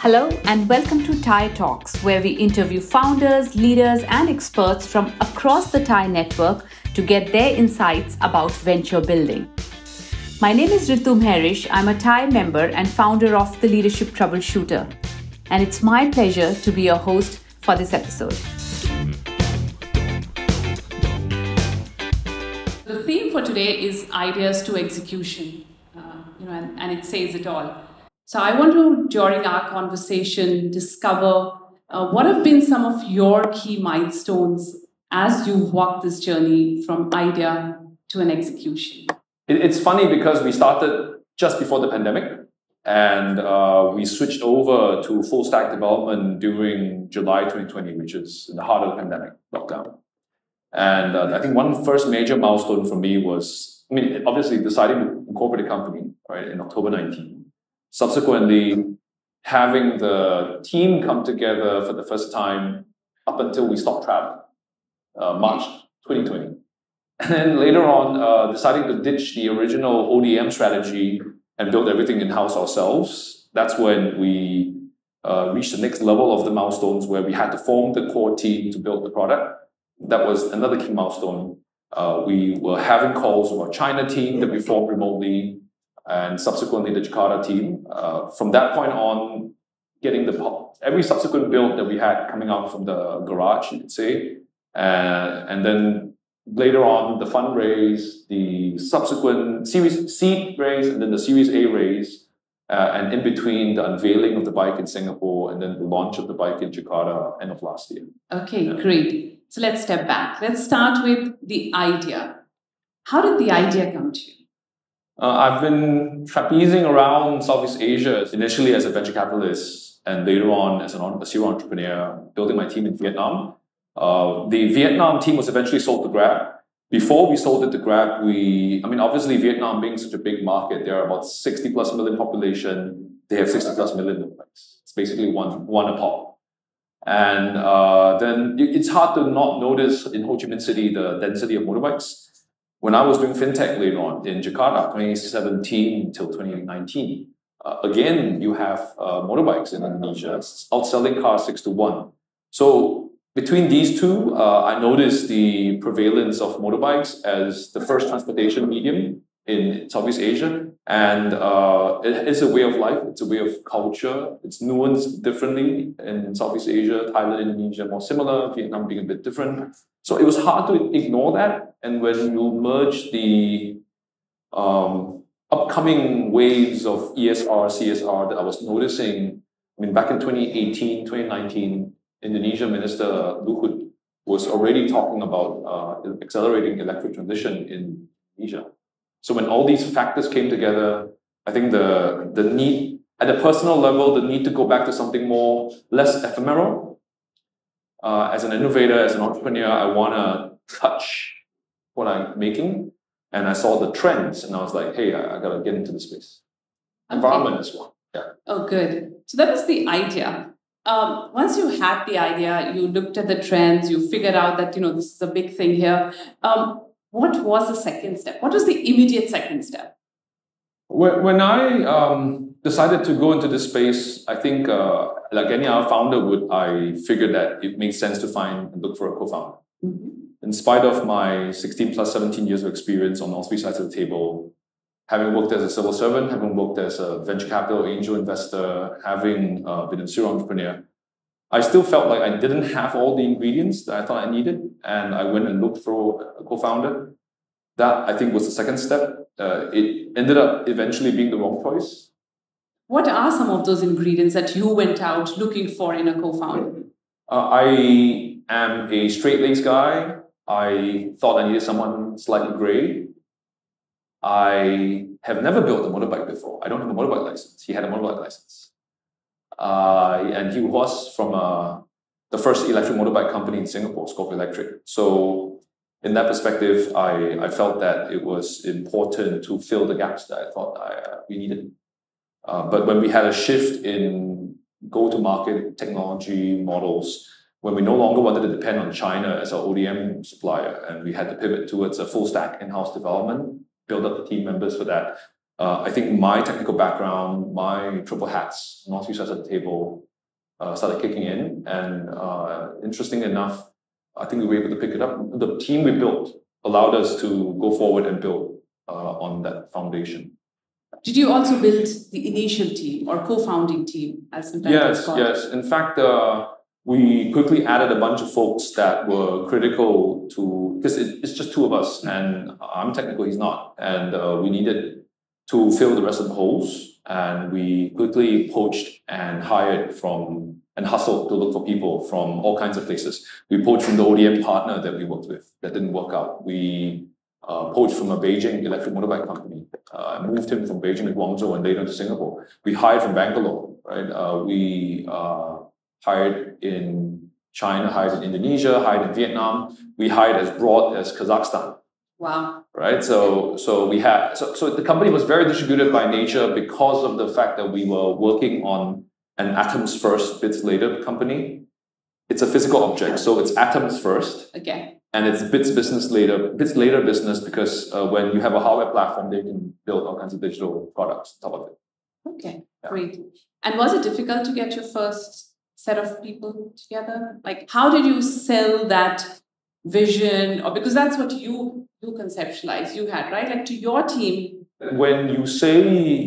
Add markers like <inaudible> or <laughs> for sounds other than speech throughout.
Hello, and welcome to Thai Talks, where we interview founders, leaders, and experts from across the Thai network to get their insights about venture building. My name is Ritu Mehrish. I'm a Thai member and founder of The Leadership Troubleshooter, and it's my pleasure to be your host for this episode. The theme for today is ideas to execution, uh, you know, and, and it says it all. So I want to, during our conversation, discover uh, what have been some of your key milestones as you've walked this journey from idea to an execution. It's funny because we started just before the pandemic and uh, we switched over to full stack development during July 2020, which is in the heart of the pandemic lockdown. And uh, I think one first major milestone for me was, I mean, obviously deciding to incorporate a company, right, in October 19 subsequently having the team come together for the first time up until we stopped traveling, uh, March 2020. And then later on, uh, deciding to ditch the original ODM strategy and build everything in house ourselves. That's when we uh, reached the next level of the milestones where we had to form the core team to build the product. That was another key milestone. Uh, we were having calls with our China team that we formed remotely and subsequently the Jakarta team. Uh, from that point on, getting the every subsequent build that we had coming out from the garage, you could say, uh, and then later on the fundraise, the subsequent Series C raise, and then the Series A raise. Uh, and in between the unveiling of the bike in Singapore and then the launch of the bike in Jakarta end of last year. Okay, yeah. great. So let's step back. Let's start with the idea. How did the idea come to you? Uh, I've been trapezing around Southeast Asia, initially as a venture capitalist, and later on as an, a serial entrepreneur, building my team in Vietnam. Uh, the Vietnam team was eventually sold to Grab. Before we sold it to Grab, we, I mean, obviously Vietnam being such a big market, there are about 60 plus million population. They have 60 plus million motorbikes. It's basically one, one a pop. And uh, then it's hard to not notice in Ho Chi Minh City the density of motorbikes when I was doing fintech later on in Jakarta, 2017 till 2019, uh, again, you have uh, motorbikes in Indonesia outselling cars six to one. So between these two, uh, I noticed the prevalence of motorbikes as the first transportation medium in Southeast Asia. And uh, it is a way of life, it's a way of culture. It's nuanced differently in Southeast Asia, Thailand, Indonesia, more similar, Vietnam being a bit different. So it was hard to ignore that. And when you merge the um, upcoming waves of ESR, CSR that I was noticing, I mean, back in 2018, 2019, Indonesia Minister Luhut was already talking about uh, accelerating electric transition in Indonesia. So when all these factors came together, I think the the need at a personal level, the need to go back to something more less ephemeral. Uh, as an innovator, as an entrepreneur, I want to touch what I'm making, and I saw the trends, and I was like, hey, I, I got to get into the space. Okay. Environment is one. Yeah. Oh, good. So that was the idea. Um, once you had the idea, you looked at the trends, you figured out that you know this is a big thing here. Um, what was the second step? What was the immediate second step? When I um, decided to go into this space, I think, uh, like any other founder would, I figured that it makes sense to find and look for a co-founder. Mm-hmm. In spite of my 16 plus 17 years of experience on all three sides of the table, having worked as a civil servant, having worked as a venture capital angel investor, having uh, been a serial entrepreneur, I still felt like I didn't have all the ingredients that I thought I needed, and I went and looked for a co-founder. That I think was the second step. Uh, it ended up eventually being the wrong choice. What are some of those ingredients that you went out looking for in a co-founder? Uh, I am a straight-laced guy. I thought I needed someone slightly gray. I have never built a motorbike before. I don't have a motorbike license. He had a motorbike license. Uh, and he was from uh, the first electric motorbike company in Singapore, Scorpio Electric. So in that perspective, I, I felt that it was important to fill the gaps that I thought I, uh, we needed. Uh, but when we had a shift in go-to-market technology models, when we no longer wanted to depend on China as our ODM supplier, and we had to pivot towards a full stack in-house development, build up the team members for that, uh, I think my technical background, my triple hats, all three sides of the table, uh, started kicking in. And uh, interesting enough, I think we were able to pick it up. The team we built allowed us to go forward and build uh, on that foundation. Did you also build the initial team or co-founding team, as sometimes yes, called? Yes, In fact, uh, we quickly added a bunch of folks that were critical to because it, it's just two of us, and I'm technical, he's not, and uh, we needed to fill the rest of the holes. And we quickly poached and hired from and hustled to look for people from all kinds of places. We poached from the ODM partner that we worked with that didn't work out. We uh, poached from a Beijing electric motorbike company, uh, moved him from Beijing to Guangzhou and later to Singapore. We hired from Bangalore, right? Uh, we uh, hired in China, hired in Indonesia, hired in Vietnam. We hired as broad as Kazakhstan. Wow. Right. So so we had so, so the company was very distributed by nature because of the fact that we were working on an atoms first, bits later company. It's a physical object, so it's atoms first. Okay. And it's bits business later, bits later business because uh, when you have a hardware platform, they can build all kinds of digital products on top of it. Okay, yeah. great. And was it difficult to get your first set of people together? Like, how did you sell that vision? Or because that's what you you conceptualized, you had right, like to your team. When you say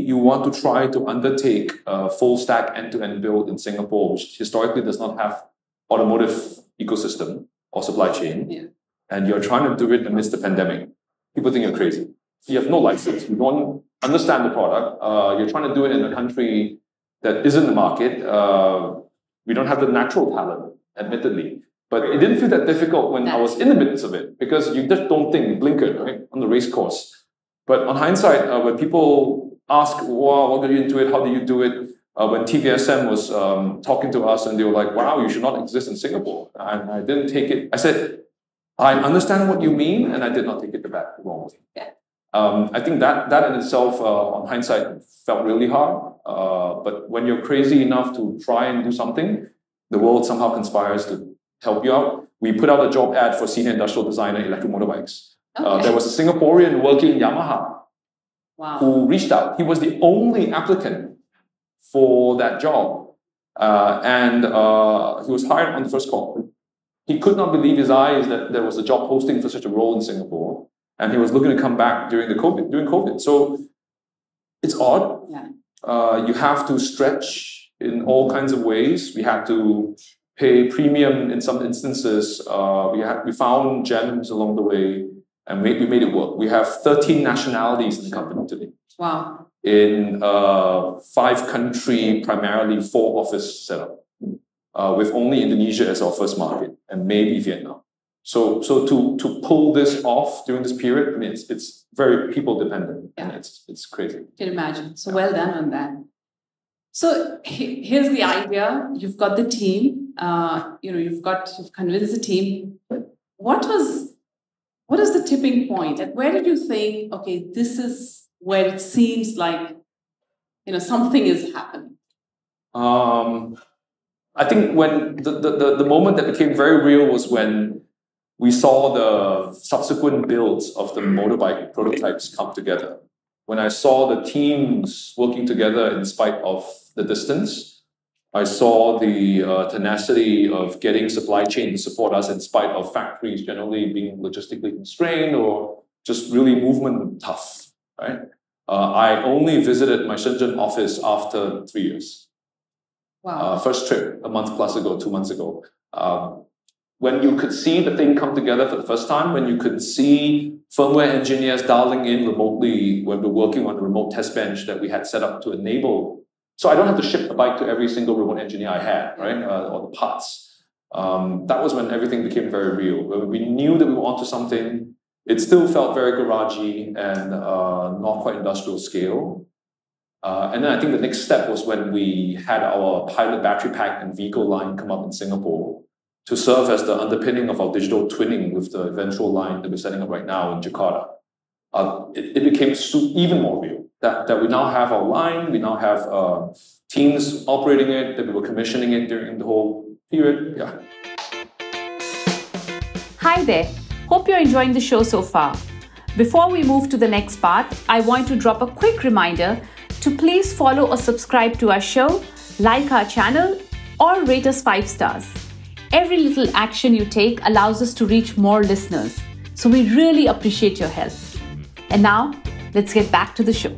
you want to try to undertake a full stack end to end build in Singapore, which historically does not have automotive ecosystem or supply chain, yeah. and you're trying to do it amidst the pandemic, people think you're crazy. You have no license. You don't understand the product. Uh, you're trying to do it in a country that isn't the market. Uh, we don't have the natural talent, admittedly. But it didn't feel that difficult when I was in the midst of it because you just don't think blinkered, right, on the race course. But on hindsight, uh, when people ask, wow, what got you into it? How do you do it? Uh, when TVSM was um, talking to us and they were like, wow, you should not exist in Singapore. And I didn't take it. I said, I understand what you mean, and I did not take it the back wrong. Yeah. Um, I think that that in itself, uh, on hindsight, felt really hard. Uh, but when you're crazy enough to try and do something, the world somehow conspires to help you out. We put out a job ad for senior industrial designer electric motorbikes. Uh, okay. Uh, there was a Singaporean working in Yamaha wow. who reached out. He was the only applicant for that job. Uh, and uh, he was hired on the first call. He could not believe his eyes that there was a job posting for such a role in Singapore. And he was looking to come back during the COVID, during COVID. So it's odd. Yeah. Uh, you have to stretch in all kinds of ways. We had to pay premium in some instances. Uh, we had we found gems along the way, and we, we made it work. We have 13 nationalities in the company today. Wow. In uh, five country, primarily four office setup, uh, with only Indonesia as our first market, and maybe Vietnam. So, so to to pull this off during this period, I mean, it's it's very people dependent, yeah. and it's it's crazy. Can imagine. So well done on that. So here's the idea: you've got the team. Uh, you know, you've got you've convinced the team. What was what is the tipping point? And where did you think, okay, this is where it seems like you know something is happening? Um, I think when the, the, the moment that became very real was when we saw the subsequent builds of the motorbike prototypes come together. When I saw the teams working together in spite of the distance, I saw the uh, tenacity of getting supply chain to support us in spite of factories generally being logistically constrained or just really movement tough, right? Uh, I only visited my Shenzhen office after three years. Wow. Uh, first trip a month plus ago, two months ago. Um, when you could see the thing come together for the first time, when you could see firmware engineers dialing in remotely when we're working on the remote test bench that we had set up to enable. So I don't have to ship the bike to every single remote engineer I had, right? Uh, or the parts. Um, that was when everything became very real. When we knew that we were onto something, it still felt very garagey and uh, not quite industrial scale. Uh, and then I think the next step was when we had our pilot battery pack and vehicle line come up in Singapore to serve as the underpinning of our digital twinning with the eventual line that we're setting up right now in Jakarta. Uh, it, it, became even more real that, that we now have our line, we now have uh, teams operating it, that we were commissioning it during the whole period. Yeah. Hi there. Hope you're enjoying the show so far. Before we move to the next part, I want to drop a quick reminder to please follow or subscribe to our show, like our channel, or rate us 5 stars. Every little action you take allows us to reach more listeners, so we really appreciate your help. And now, let's get back to the show.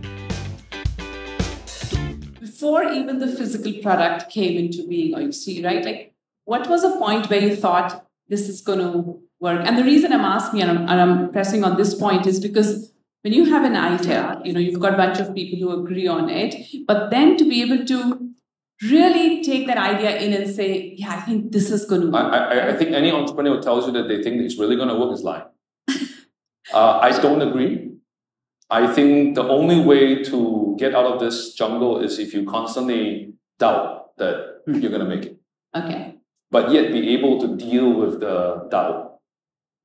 Before even the physical product came into being, or you see, right? Like, what was a point where you thought this is going to work? And the reason I'm asking and I'm, and I'm pressing on this point is because when you have an idea, you know, you've got a bunch of people who agree on it, but then to be able to really take that idea in and say, yeah, I think this is going to work. I, I, I think any entrepreneur tells you that they think it's really going to work is lying. <laughs> uh, I don't agree. I think the only way to get out of this jungle is if you constantly doubt that Hmm. you're going to make it, Okay. but yet be able to deal with the doubt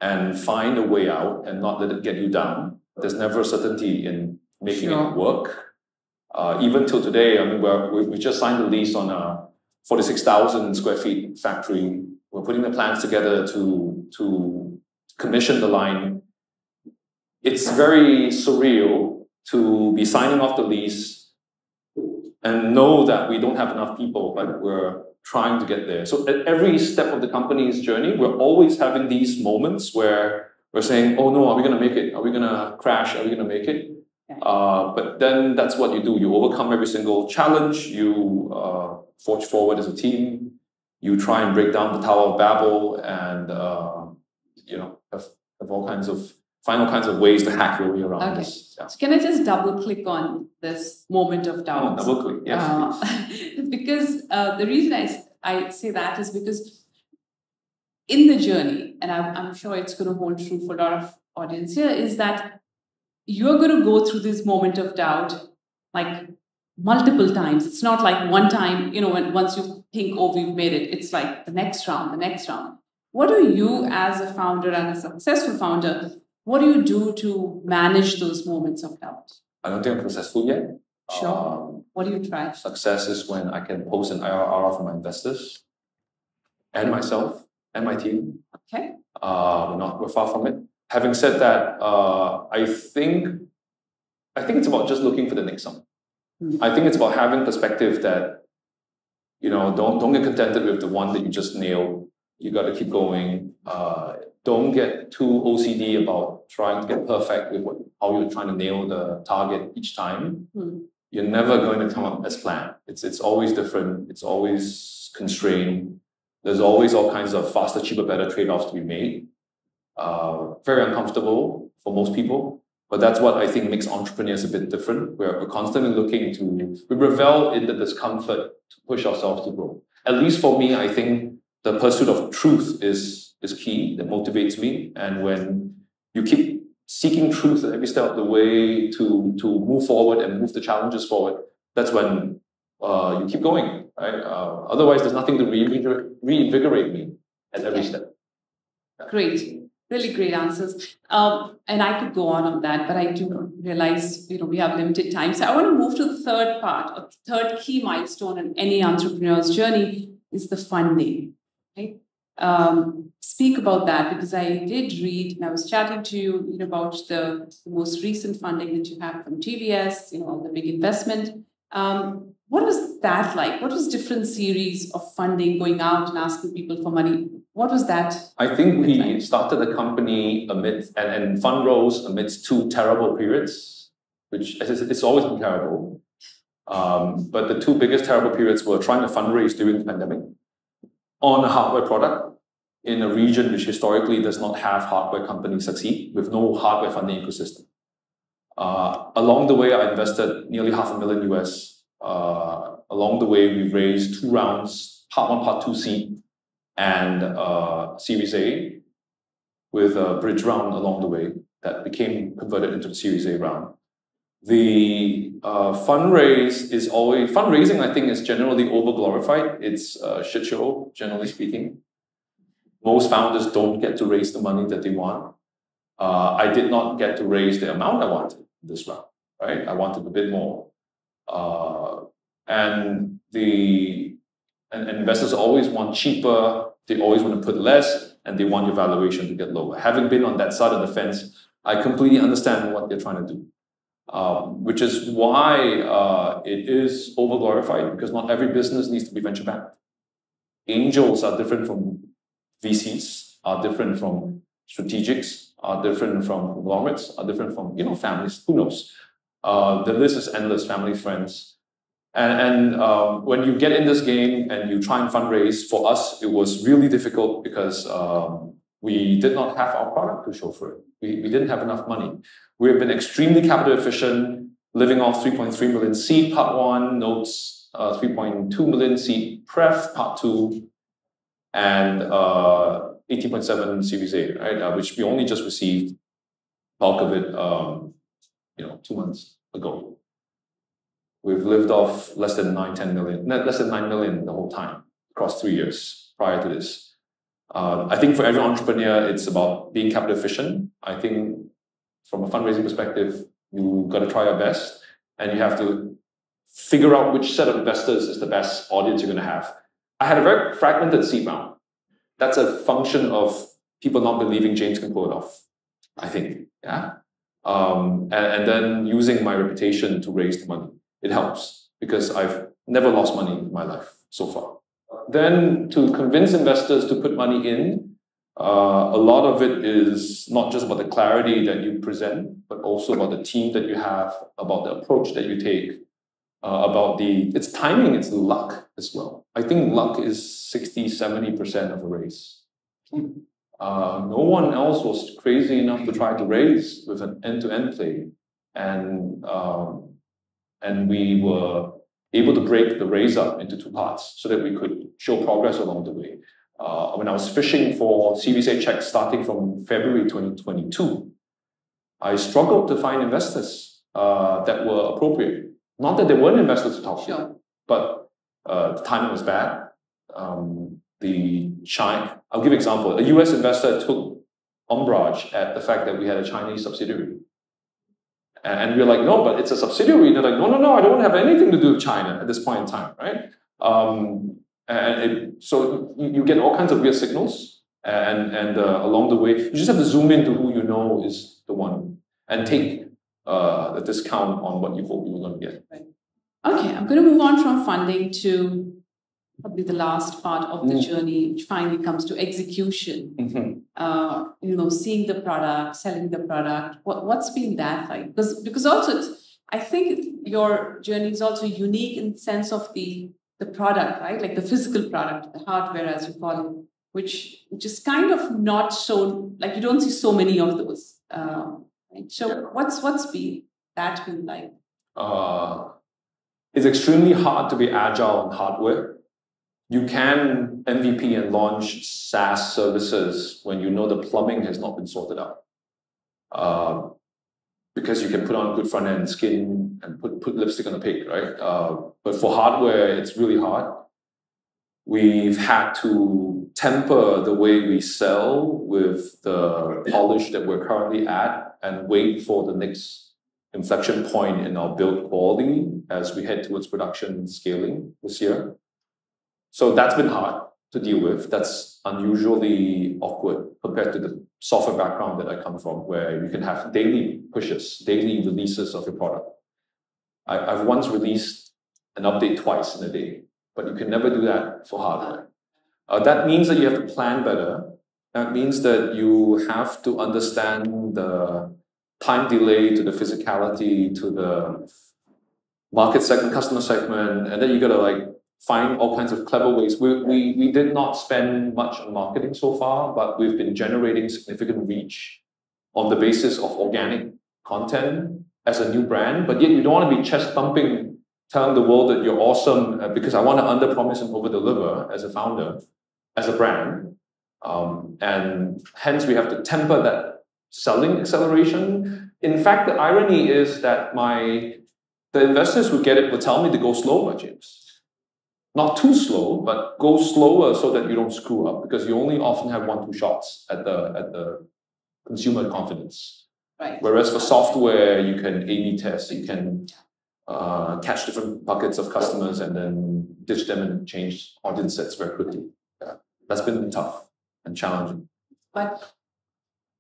and find a way out and not let it get you down. There's never a certainty in making Sure. it work. Uh, even till today, I mean, we, we just signed a lease on a 46,000 square feet factory. We're putting the plans together to, to commission the line. It's very surreal to be signing off the lease and know that we don't have enough people, but we're trying to get there. So at every step of the company's journey, we're always having these moments where we're saying, "Oh no, are we going to make it? Are we going to crash? Are we going to make it?" Uh, but then that's what you do. You overcome every single challenge. You uh, forge forward as a team. You try and break down the Tower of Babel, and uh, you know have, have all kinds of find all kinds of ways to hack your way around Okay. this. Yeah. So can I just double click on this moment of Oh, doubt? double click. Yes. Uh, <laughs> because uh, the reason I I say that is because in the journey, and I'm, I'm sure it's going to hold true for a lot of audience here, is that you're going to go through this moment of doubt like multiple times. It's not like one time, you know, when once you think, oh, we've made it, it's like the next round, the next round. What do you, as a founder and a successful founder, what do you do to manage those moments of doubt? I don't think I'm successful yet. Sure. Um, What do you try? Success is when I can post an IRR for my investors and myself and my team. Okay. Uh, we're not we're far from it. Having said that, uh, I think I think it's about just looking for the next song. Hmm. I think it's about having perspective that you know don't don't get contented with the one that you just nailed. You got to keep going. Uh, don't get too OCD about trying to get perfect with what, how you're trying to nail the target each time Hmm. you're never going to come up as planned. It's it's always different. It's always constrained. There's always all kinds of faster, cheaper, better trade-offs to be made. Uh, very uncomfortable for most people, but that's what I think makes entrepreneurs a bit different. We're, we're constantly looking to we revel in the discomfort to push ourselves to grow. At least for me, I think the pursuit of truth is is key. That motivates me, and when you keep seeking truth at every step of the way to to move forward and move the challenges forward, that's when uh, you keep going. Right? Uh, otherwise, there's nothing to reinvigorate, reinvigorate me at every Okay. step. Great, really great answers. Um, and I could go on on that, but I do realize you know we have limited time. So I want to move to the third part, or third key milestone in any entrepreneur's journey is the funding. Right? Um, speak about that because I did read and I was chatting to you, you know, about the, the most recent funding that you have from TVS, you know, the big investment. Um, what was that like? What was different series of funding going out and asking people for money? What was that? I think we Right. started the company amidst and, and fund rose amidst two terrible periods, which it's, it's always been terrible. Um, but the two biggest terrible periods were trying to fundraise during the pandemic on a hardware product in a region which historically does not have hardware companies succeed with no hardware funding ecosystem. Uh, along the way, I invested nearly half a million US. Uh, along the way, we raised two rounds, part one, part two seed, and uh, Series A with a bridge round along the way that became converted into the Series A round. The uh, fundraise is always fundraising. I think is generally over glorified. It's a shit show, generally speaking. Most founders don't get to raise the money that they want. Uh, I did not get to raise the amount I wanted this round. Right, I wanted a bit more, uh, and the and, and investors always want cheaper. They always want to put less, and they want your valuation to get lower. Having been on that side of the fence, I completely understand what they're trying to do, um, which is why uh, it is overglorified because not every business needs to be venture backed. Angels are different from VCs, are different from strategics, are different from conglomerates, are different from you know families. Who knows? Uh, the list is endless. Family, friends, and, and um, when you get in this game and you try and fundraise, for us it was really difficult because um, we did not have our product to show for it. We, we didn't have enough money. We have been extremely capital efficient, living off 3.3 million seed part one, notes uh, 3.2 million seed pref part two, and uh, 18.7 Series A, right? Uh, which we only just received bulk of it, um, you know, two months ago. We've lived off less than 9, 10 million, less than 9 million the whole time across three years prior to this. Uh, I think for every entrepreneur, it's about being capital efficient. I think from a fundraising perspective, you got to try your best and you have to figure out which set of investors is the best audience you're going to have. I had a very fragmented seed round. That's a function of people not believing James can pull it off, I think. Yeah. Um, and, and then using my reputation to raise the money. It helps because I've never lost money in my life so far. Then to convince investors to put money in, uh, a lot of it is not just about the clarity that you present, but also about the team that you have, about the approach that you take, uh, about the it's timing, it's luck as well. I think luck is 60, 70% of a race. Uh, no one else was crazy enough to try to raise with an end-to-end play. And um, and we were able to break the raise up into two parts so that we could show progress along the way. Uh, when I was fishing for Series A checks starting from February 2022, I struggled to find investors uh, that were appropriate. Not that there weren't investors to talk Sure. to, but uh, the timing was bad. Um, the China, I'll give an example. A US investor took umbrage at the fact that we had a Chinese subsidiary. And we're like, no, but it's a subsidiary. They're like, no, no, no, I don't have anything to do with China at this point in time, right? Um, and it, so you, get all kinds of weird signals, and and uh, along the way, you just have to zoom into who you know is the one, and take uh, the discount on what you hope you were going to get. Okay, I'm going to move on from funding to probably the last part of the Mm. journey, which finally comes to execution. Mhm. Uh, you know, seeing the product, selling the product. What what's been that like? Because because also, it's, I think your journey is also unique in the sense of the the product, right? Like the physical product, the hardware, as you call it, which which is kind of not so like you don't see so many of those. Um, right? So Yeah. what's what's been that been like? uh, it's extremely hard to be agile on hardware. You can MVP and launch SaaS services when you know the plumbing has not been sorted out. Uh, because you can put on good front end skin and put, put lipstick on the pig, right? Uh, but for hardware, it's really hard. We've had to temper the way we sell with the polish that we're currently at and wait for the next inflection point in our build quality as we head towards production scaling this year. So that's been hard to deal with. That's unusually awkward compared to the software background that I come from, where you can have daily pushes, daily releases of your product. I, I've once released an update twice in a day, but you can never do that for hardware. Uh, that means that you have to plan better. That means that you have to understand the time delay to the physicality to the market segment, customer segment, and then you gotta like find all kinds of clever ways. We, we, we did not spend much on marketing so far, but we've been generating significant reach on the basis of organic content as a new brand. But yet you don't want to be chest thumping, telling the world that you're awesome uh, because I want to under promise and over deliver as a founder, as a brand. Um, and hence we have to temper that selling acceleration. In fact, the irony is that my the investors who get it will tell me to go slower, James. Not too slow, but go slower so that you don't screw up because you only often have one, two shots at the at the consumer confidence. Right. Whereas for software, you can A/B test, you can uh, catch different buckets of customers and then ditch them and change audience sets very quickly. Yeah. That's been tough and challenging. But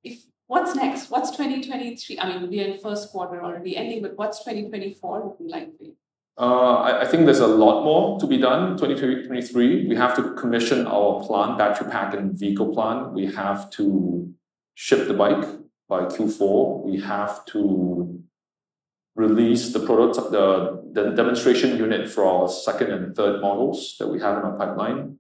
if what's next? What's 2023? I mean, we're in first quarter already ending, but what's 2024 looking like for you? Uh, I, think there's a lot more to be done. 2023, we have to commission our plant, battery pack and vehicle plant. We have to ship the bike by Q4. We have to release the product, the, the demonstration unit for our second and third models that we have in our pipeline.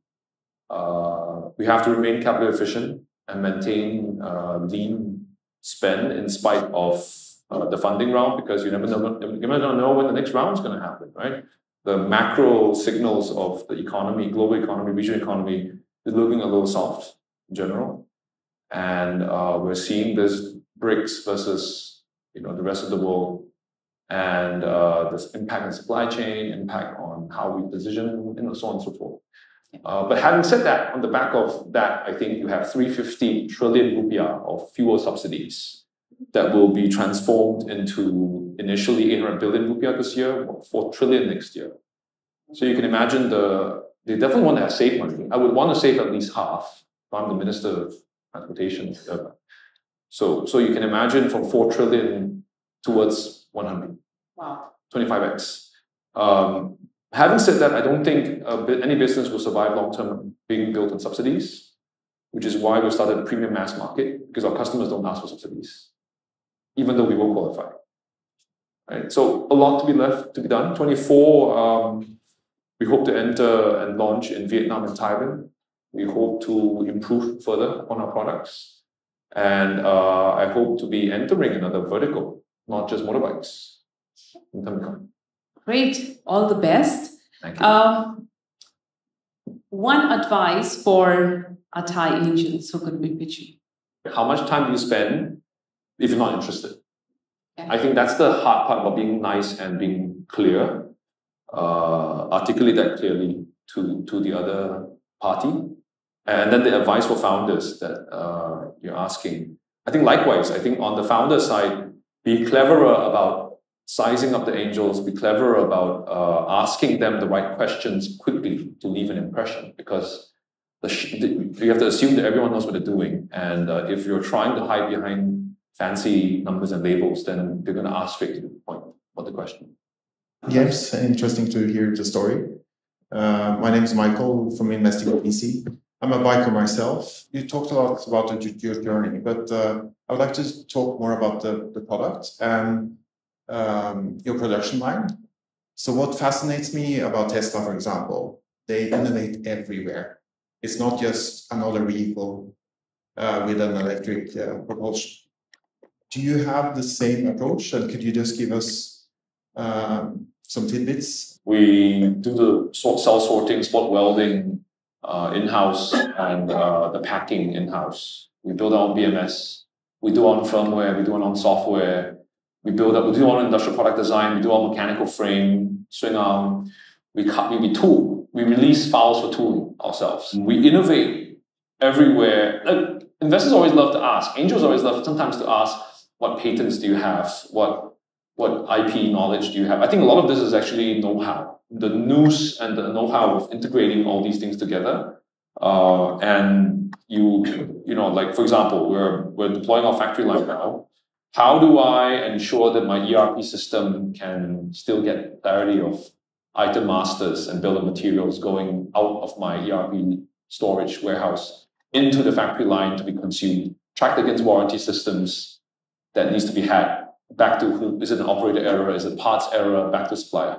Uh, we have to remain capital efficient and maintain uh, lean spend in spite of uh, the funding round because you never know you never know when the next round is going to happen, right? The macro signals of the economy, global economy, regional economy is looking a little soft in general, and uh, we're seeing this BRICS versus you know the rest of the world, and uh, this impact on supply chain, impact on how we position, and so on and so forth. Uh, but having said that, on the back of that, I think you have 350 trillion rupiah of fuel subsidies that will be transformed into initially 800 billion rupiah this year, 4 trillion next year. So you can imagine the they definitely want to have save money. I would want to save at least half. I'm the Minister of Transportation. So so you can imagine from 4 trillion towards 100. Wow. 25x. Um, having said that, I don't think any business will survive long term being built on subsidies, which is why we started a premium mass market because our customers don't ask for subsidies even though we will qualify. Right? So a lot to be left to be done. 24, um, we hope to enter and launch in Vietnam and Thailand. We hope to improve further on our products. And uh, I hope to be entering another vertical, not just motorbikes in time to come. Great. All the best. Thank you. Um, one advice for a Thai Angel who could be pitching. How much time do you spend if you're not interested. I think that's the hard part about being nice and being clear. Uh, articulate that clearly to, to the other party. And then the advice for founders that uh, you're asking. I think likewise, I think on the founder side, be cleverer about sizing up the angels, be cleverer about uh, asking them the right questions quickly to leave an impression because the sh- the, you have to assume that everyone knows what they're doing. And uh, if you're trying to hide behind fancy numbers and labels, then they're going to ask straight to the point what the question. Yes, interesting to hear the story. Uh, my name is Michael from Investing VC. I'm a biker myself. You talked a lot about your journey, but uh, I would like to talk more about the, the product and um, your production line. So, what fascinates me about Tesla, for example, they innovate everywhere. It's not just another vehicle uh, with an electric uh, propulsion do you have the same approach? And could you just give us um, some tidbits? We do the cell sorting, spot welding uh, in house, and uh, the packing in house. We build our own BMS. We do our own firmware. We do our own software. We build up. We do our own industrial product design. We do our mechanical frame, swing arm. We cut. We, we tool. We release files for tooling ourselves. We innovate everywhere. Like, investors always love to ask. Angels always love sometimes to ask what patents do you have? What what IP knowledge do you have? I think a lot of this is actually know-how. The news and the know-how of integrating all these things together. Uh, and you, you know, like for example, we're we're deploying our factory line now. How do I ensure that my ERP system can still get clarity of item masters and bill of materials going out of my ERP storage warehouse into the factory line to be consumed, tracked against warranty systems, that needs to be had back to who is it an operator error, is it parts error, back to supplier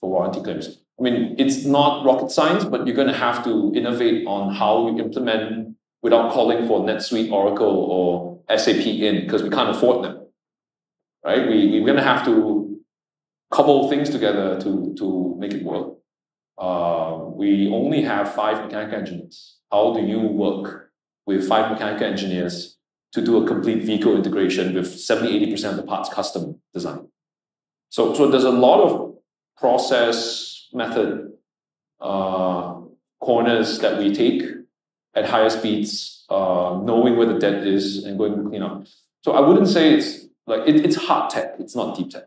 for warranty claims. I mean, it's not rocket science, but you're going to have to innovate on how you implement without calling for NetSuite, Oracle, or SAP in because we can't afford them. Right? We, we're going to have to cobble things together to, to make it work. Uh, we only have five mechanical engineers. How do you work with five mechanical engineers to do a complete vehicle integration with 70, 80% of the parts custom design. So, so there's a lot of process method uh, corners that we take at higher speeds, uh, knowing where the debt is and going to clean up. So I wouldn't say it's like it, it's hard tech. It's not deep tech.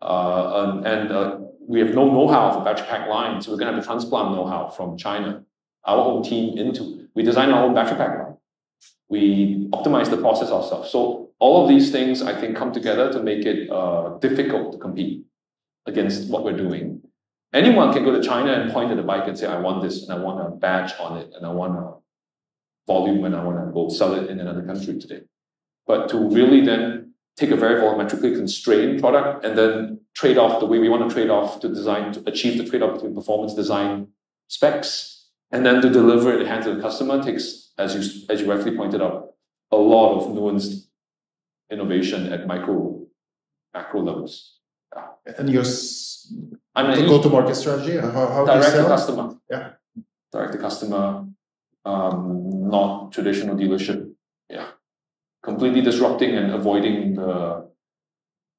Uh, and, and uh, we have no know-how for battery pack line, So we're going to have to transplant know-how from China, our own team into. We design our own battery pack line We optimize the process ourselves. So all of these things, I think, come together to make it uh, difficult to compete against what we're doing. Anyone can go to China and point at the bike and say, I want this, and I want a badge on it, and I want a volume, and I want to go sell it in another country today. But to really then take a very volumetrically constrained product and then trade off the way we want to trade off to design to achieve the trade-off between performance design specs and then to deliver it in the hands of the customer takes as you as you rightly pointed out a lot of nuanced innovation at micro macro levels yeah. and your I mean, the go-to-market strategy how, how direct to customer yeah direct to customer um, not traditional dealership yeah completely disrupting and avoiding the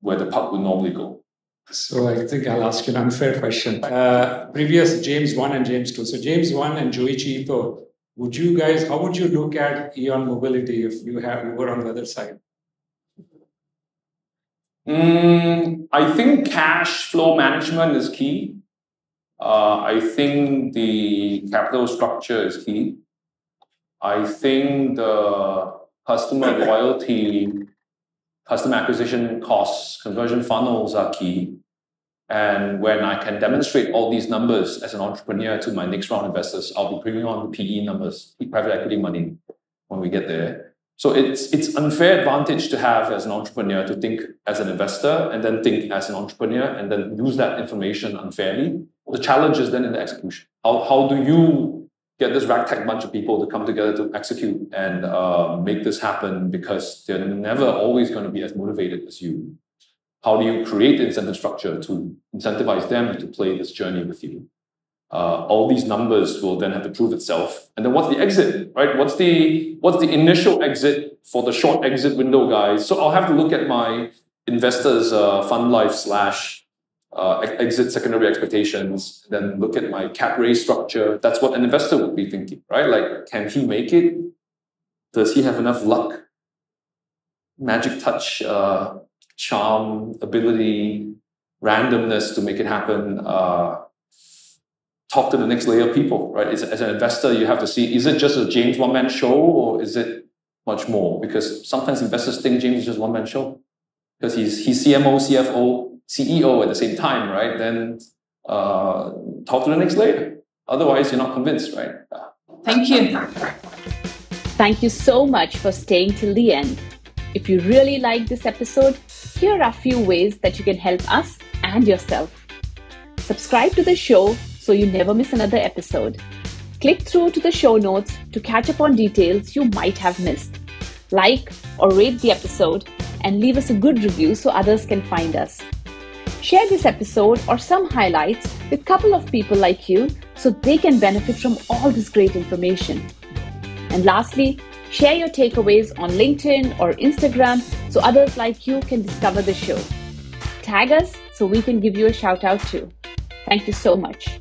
where the puck would normally go. So I think I'll ask you an unfair question. Uh, previous James one and James two. So James one and Joichi Ito, would you guys? How would you look at ION Mobility if you have you were on the other side? Mm, I think cash flow management is key. Uh, I think the capital structure is key. I think the customer <coughs> loyalty, customer acquisition costs, conversion funnels are key. And when I can demonstrate all these numbers as an entrepreneur to my next round investors, I'll be bringing on the PE numbers, private equity money, when we get there. So it's it's unfair advantage to have as an entrepreneur to think as an investor and then think as an entrepreneur and then use that information unfairly. The challenge is then in the execution. How, how do you get this ragtag bunch of people to come together to execute and uh, make this happen because they're never always going to be as motivated as you. How do you create the incentive structure to incentivize them to play this journey with you? Uh, all these numbers will then have to prove itself. And then what's the exit, right? What's the what's the initial exit for the short exit window, guys? So I'll have to look at my investors' uh, fund life slash uh, exit secondary expectations, then look at my cap raise structure. That's what an investor would be thinking, right? Like, can he make it? Does he have enough luck, magic touch, uh, charm, ability, randomness to make it happen? Uh, talk to the next layer of people, right? As, as an investor, you have to see is it just a James one man show or is it much more? Because sometimes investors think James is just one man show because he's he's CMO, CFO, CEO at the same time, right? Then uh, talk to the next layer. Otherwise, you're not convinced, right? Thank you. Thank you so much for staying till the end. If you really like this episode, here are a few ways that you can help us and yourself. Subscribe to the show so you never miss another episode. Click through to the show notes to catch up on details you might have missed. Like or rate the episode and leave us a good review so others can find us. Share this episode or some highlights with a couple of people like you so they can benefit from all this great information. And lastly, share your takeaways on LinkedIn or Instagram so others like you can discover the show. Tag us so we can give you a shout out too. Thank you so much.